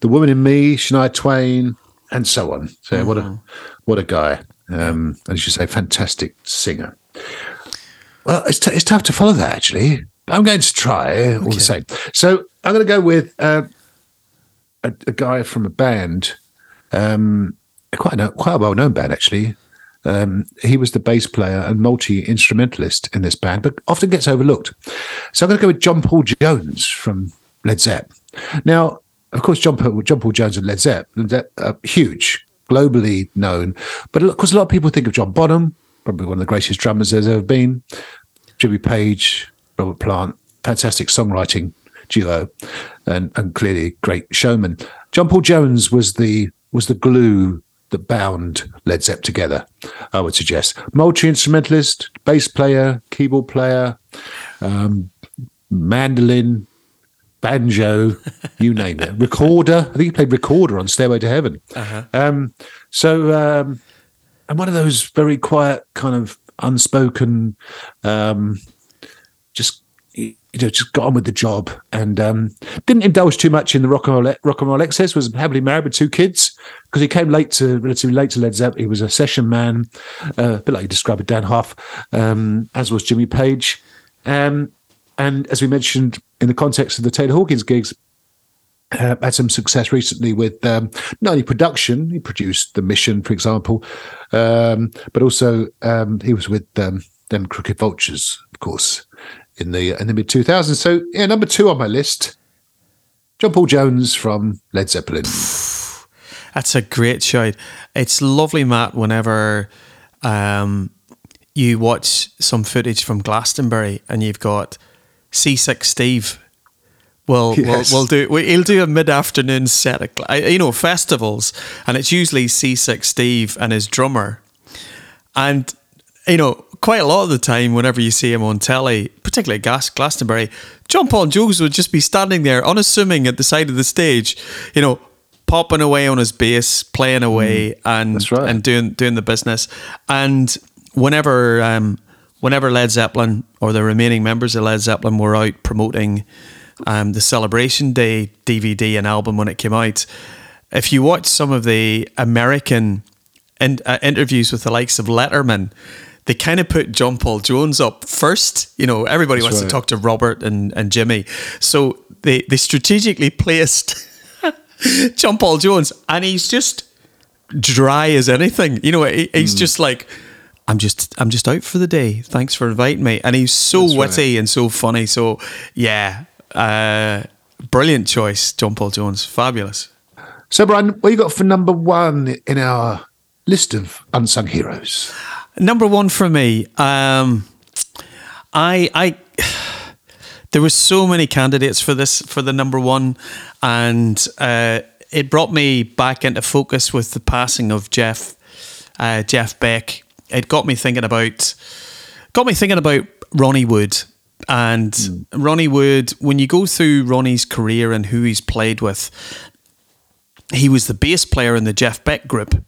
The Woman in Me, Shania Twain, and so on. So mm-hmm. what a mm-hmm. what a guy! Um, and as you say, fantastic singer. Well, it's, t- it's tough to follow that actually. I'm going to try all the same. So I'm going to go with uh, a, a, guy from a band, um, quite a, quite a well known band actually, um, he was the bass player and multi instrumentalist in this band, but often gets overlooked. So I'm going to go with John Paul Jones from Led Zepp. Now, of course, John Paul, John Paul Jones and Led Zepp, are huge, globally known. But of course, a lot of people think of John Bonham, probably one of the greatest drummers there's ever been. Jimmy Page, Robert Plant, fantastic songwriting duo, and, and clearly great showman. John Paul Jones was the was the glue that bound Led Zepp together, I would suggest. Multi instrumentalist, bass player, keyboard player, um, mandolin, banjo, (laughs) you name it. Recorder. I think he played recorder on Stairway to Heaven. Uh-huh. Um, so, um, and one of those very quiet, kind of unspoken, um, just you know, just got on with the job and um, didn't indulge too much in the rock and roll. Rock and roll excess. Was happily married with two kids because he came late to relatively late to Led Zeppelin. He was a session man, uh, a bit like you described Dann Huff, um, as was Jimmy Page. Um, and as we mentioned in the context of the Taylor Hawkins gigs, uh, had some success recently with um, not only production, he produced The Mission, for example, um, but also um, he was with um, them Crooked Vultures, of course, in the in the mid 2000s. So yeah, number two on my list, John Paul Jones from Led Zeppelin. That's a great show. It's lovely, Matt. Whenever um, you watch some footage from Glastonbury and you've got Seasick Steve. Well, yes. we'll, we'll do. He'll do a mid-afternoon set, of, you know, festivals, and it's usually Seasick Steve and his drummer, and you know, quite a lot of the time, whenever you see him on telly, particularly Gas- Glastonbury, John Paul Jones would just be standing there, unassuming at the side of the stage, you know, popping away on his bass, playing away, mm, and right. and doing doing the business. And whenever um, whenever Led Zeppelin or the remaining members of Led Zeppelin were out promoting um, the Celebration Day DVD and album when it came out, if you watch some of the American in, uh, interviews with the likes of Letterman, they kind of put John Paul Jones up first. You know, everybody That's wants right. to talk to Robert and, and Jimmy. So they, they strategically placed (laughs) John Paul Jones, and he's just dry as anything. You know, he, he's mm. just like, I'm just I'm just out for the day. Thanks for inviting me. And he's so That's witty right. and so funny. So yeah, uh, brilliant choice, John Paul Jones. Fabulous. So Brian, what you got for number one in our list of unsung heroes? Number one for me. Um, I I there were so many candidates for this for the number one, and uh, it brought me back into focus with the passing of Jeff uh, Jeff Beck. It got me thinking about got me thinking about Ronnie Wood. And mm. Ronnie Wood, when you go through Ronnie's career and who he's played with, he was the bass player in the Jeff Beck group.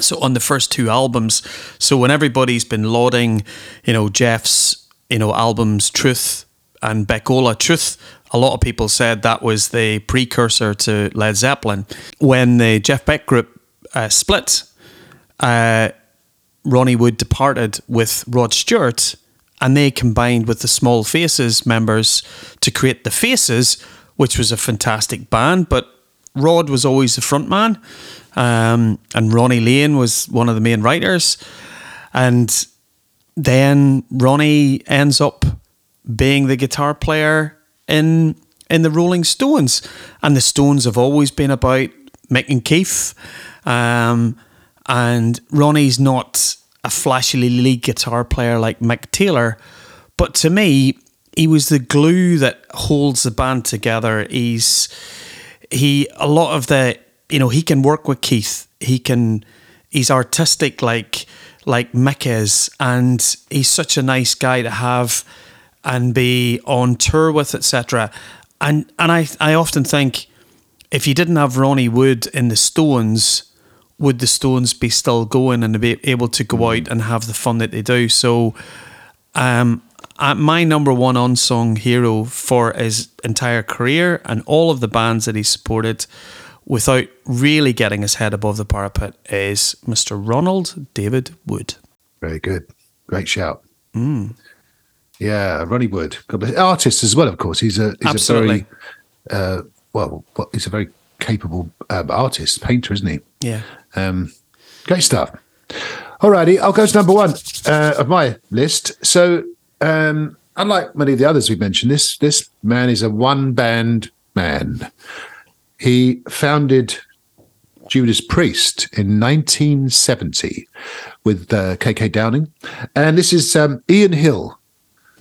So on the first two albums, so when everybody's been lauding, you know, Jeff's, you know, albums Truth and Beck-Ola Truth, a lot of people said that was the precursor to Led Zeppelin. When the Jeff Beck group uh, split, uh, Ronnie Wood departed with Rod Stewart, and they combined with the Small Faces members to create the Faces, which was a fantastic band. But Rod was always the front man, um, and Ronnie Lane was one of the main writers. And then Ronnie ends up being the guitar player in in the Rolling Stones, and the Stones have always been about Mick and Keith. Um, and Ronnie's not a flashily lead guitar player like Mick Taylor, but to me, he was the glue that holds the band together. He's he a lot of the you know he can work with Keith. He can he's artistic like like Mick is, and he's such a nice guy to have and be on tour with, etc. And and I I often think if you didn't have Ronnie Wood in the Stones, would the Stones be still going and be able to go out and have the fun that they do? So, um, my number one unsung hero for his entire career and all of the bands that he supported without really getting his head above the parapet is Mr. Ronald David Wood. Very good. Great shout. Mm. Yeah, Ronnie Wood. Artist as well, of course. He's a, he's Absolutely. a very, uh, well, he's a very capable um, artist, painter, isn't he? Yeah. Um, great stuff. Alrighty, I'll go to number one uh, of my list. So um, unlike many of the others we've mentioned, this this man is a one band man. He founded Judas Priest in 1970 with uh, KK Downing, and this is um, Ian Hill,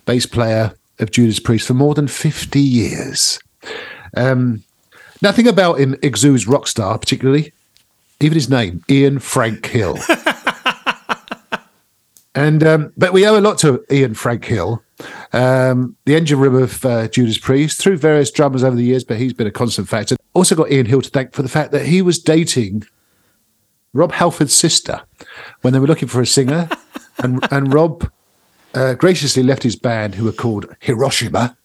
bass player of Judas Priest for more than 50 years. Um, nothing about him exudes rock star, particularly. Even his name, Ian Frank Hill. (laughs) And um, but we owe a lot to Ian Frank Hill, um, the engine room of uh, Judas Priest, through various drummers over the years, but he's been a constant factor. Also got Ian Hill to thank for the fact that he was dating Rob Halford's sister when they were looking for a singer, (laughs) and and Rob uh, graciously left his band, who were called Hiroshima,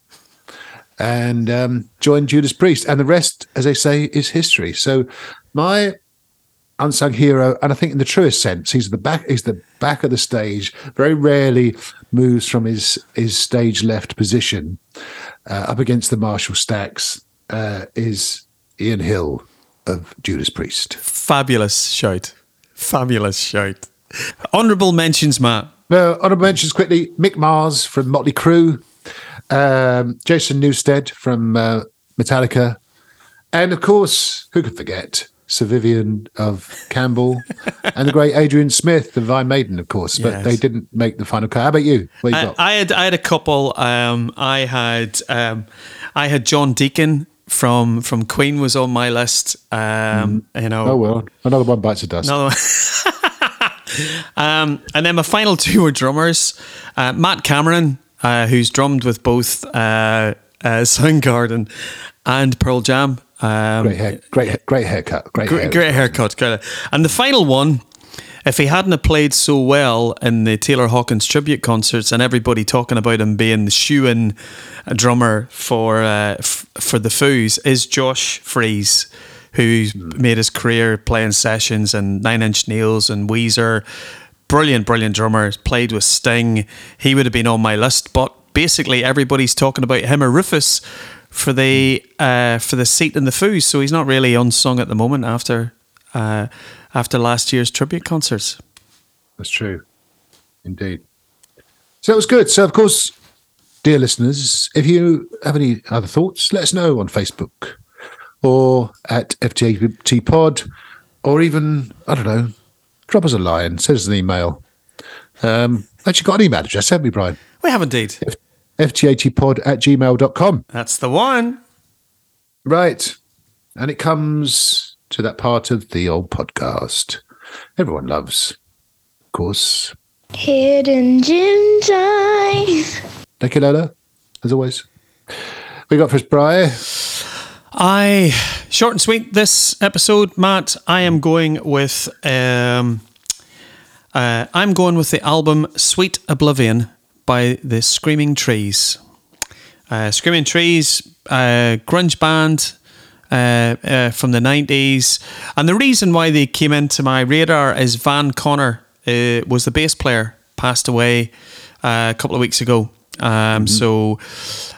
and um, joined Judas Priest, and the rest, as they say, is history. So my unsung hero, and I think in the truest sense, he's the back. He's the back of the stage. Very rarely moves from his his stage left position uh, up against the Marshall stacks. Uh, is Ian Hill of Judas Priest? Fabulous shout, fabulous shout. Honourable mentions, Matt. No, honourable mentions quickly. Mick Mars from Motley Crue, um, Jason Newsted from uh, Metallica, and of course, who could forget Sir Vivian of Campbell, (laughs) and the great Adrian Smith of Iron Maiden, of course. But yes. they didn't make the final cut. How about you? you I, I, had I had a couple. Um, I had um, I had John Deacon from from Queen was on my list. Um, mm. You know, oh well, another one bites the dust. Another one. (laughs) um, and then my final (laughs) two were drummers. Uh, Matt Cameron, uh, who's drummed with both uh, uh Soundgarden and Pearl Jam. Um, great hair, great, great haircut, great, great, hair. great haircut. And the final one, if he hadn't played so well in the Taylor Hawkins tribute concerts and everybody talking about him being the shoe-in drummer for uh, f- for the Foos, is Josh Freese, who's mm. made his career playing sessions and Nine Inch Nails and Weezer. Brilliant, brilliant drummer. Played with Sting. He would have been on my list, but basically everybody's talking about him or Rufus for the uh, for the seat in the Foos, so he's not really unsung at the moment after uh, after last year's tribute concerts. That's true, indeed. So that was good. So of course, dear listeners, if you have any other thoughts, let us know on Facebook or at FTAT Pod, or even I don't know, drop us a line, send us an email. Um, actually got an email address, haven't we, Brian? We have indeed. Fthatpod at gmail.com. That's the one. Right. And it comes to that part of the old podcast everyone loves. Of course. Hidden gem time. Thank you, Lola, as always. We got first Bry. I short and sweet this episode, Matt. I am going with um, uh, I'm going with the album Sweet Oblivion by the Screaming Trees. Uh, Screaming Trees, uh, grunge band uh, uh, from the 90s. And the reason why they came into my radar is Van Conner uh, was the bass player, passed away uh, a couple of weeks ago. Um, So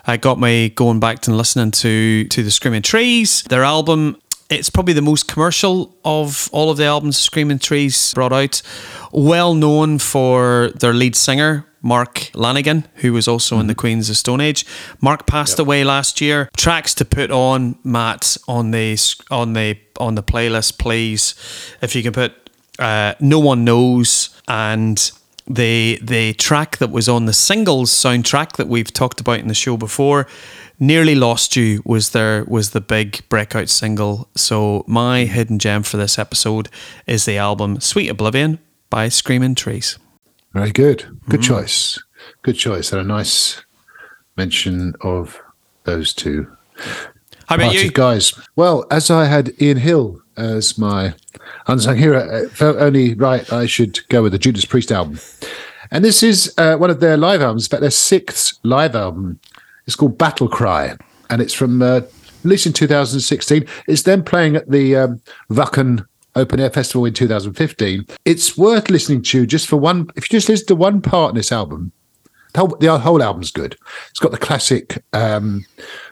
I got me going back and listening to to the Screaming Trees. Their album, it's probably the most commercial of all of the albums Screaming Trees brought out. Well known for their lead singer. Mark Lanegan, who was also in the Queens of Stone Age, Mark passed away last year. Tracks to put on, Matt, on the on the on the playlist, please. If you can put uh, "No One Knows" and the the track that was on the singles soundtrack that we've talked about in the show before nearly lost you was there was the big breakout single so my hidden gem for this episode is the album sweet oblivion by screaming trees Very good. Good choice. Good choice. And a nice mention of those two how about you guys. Well, as I had Ian Hill as my unsung hero, it felt only right I should go with the Judas Priest album. And this is uh, one of their live albums, fact, their sixth live album. It's called Battle Cry, and it's from uh, released in 2016. It's then playing at the um, Wacken Open Air Festival in 2015. It's worth listening to just for one. If you just listen to one part in this album, the whole, the whole album's good. It's got the classic um,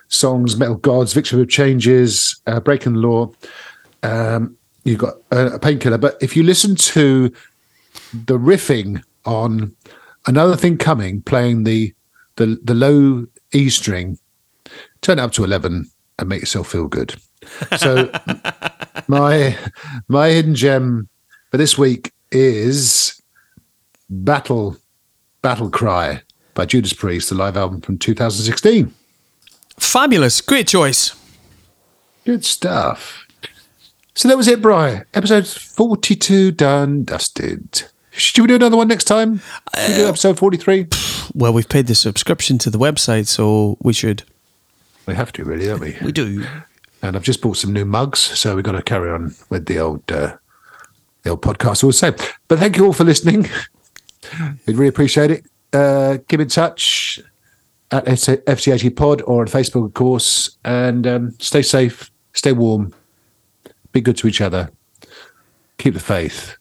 songs, Metal Gods, Victim of Changes, uh, Breaking the Law. Um, you've got uh, a painkiller. But if you listen to the riffing on another thing coming, playing the the, the low E string, turn it up to 11 and make yourself feel good. So (laughs) my my hidden gem for this week is Battle Battle Cry by Judas Priest, the live album from 2016. fabulous great choice Good stuff. So that was it, Bri. Episode 42 done, dusted. Should we do another one next time? Should we do episode 43? well we've paid the subscription to the website so we should We have to, really, don't we? we do And I've just bought some new mugs, so we've got to carry on with the old uh, the old podcast all the same. But thank you all for listening. We'd really appreciate it. Uh, keep in touch at FCAG Pod or on Facebook, of course. And um, stay safe, stay warm, be good to each other, keep the faith,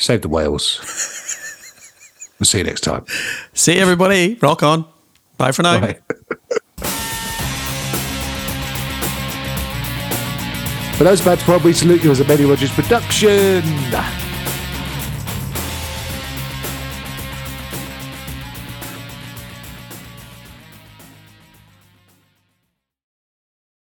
save the whales. we'll see you next time. see you, everybody rock on bye for now Bye. For those about to pod, we salute you as a Benny Rogers production.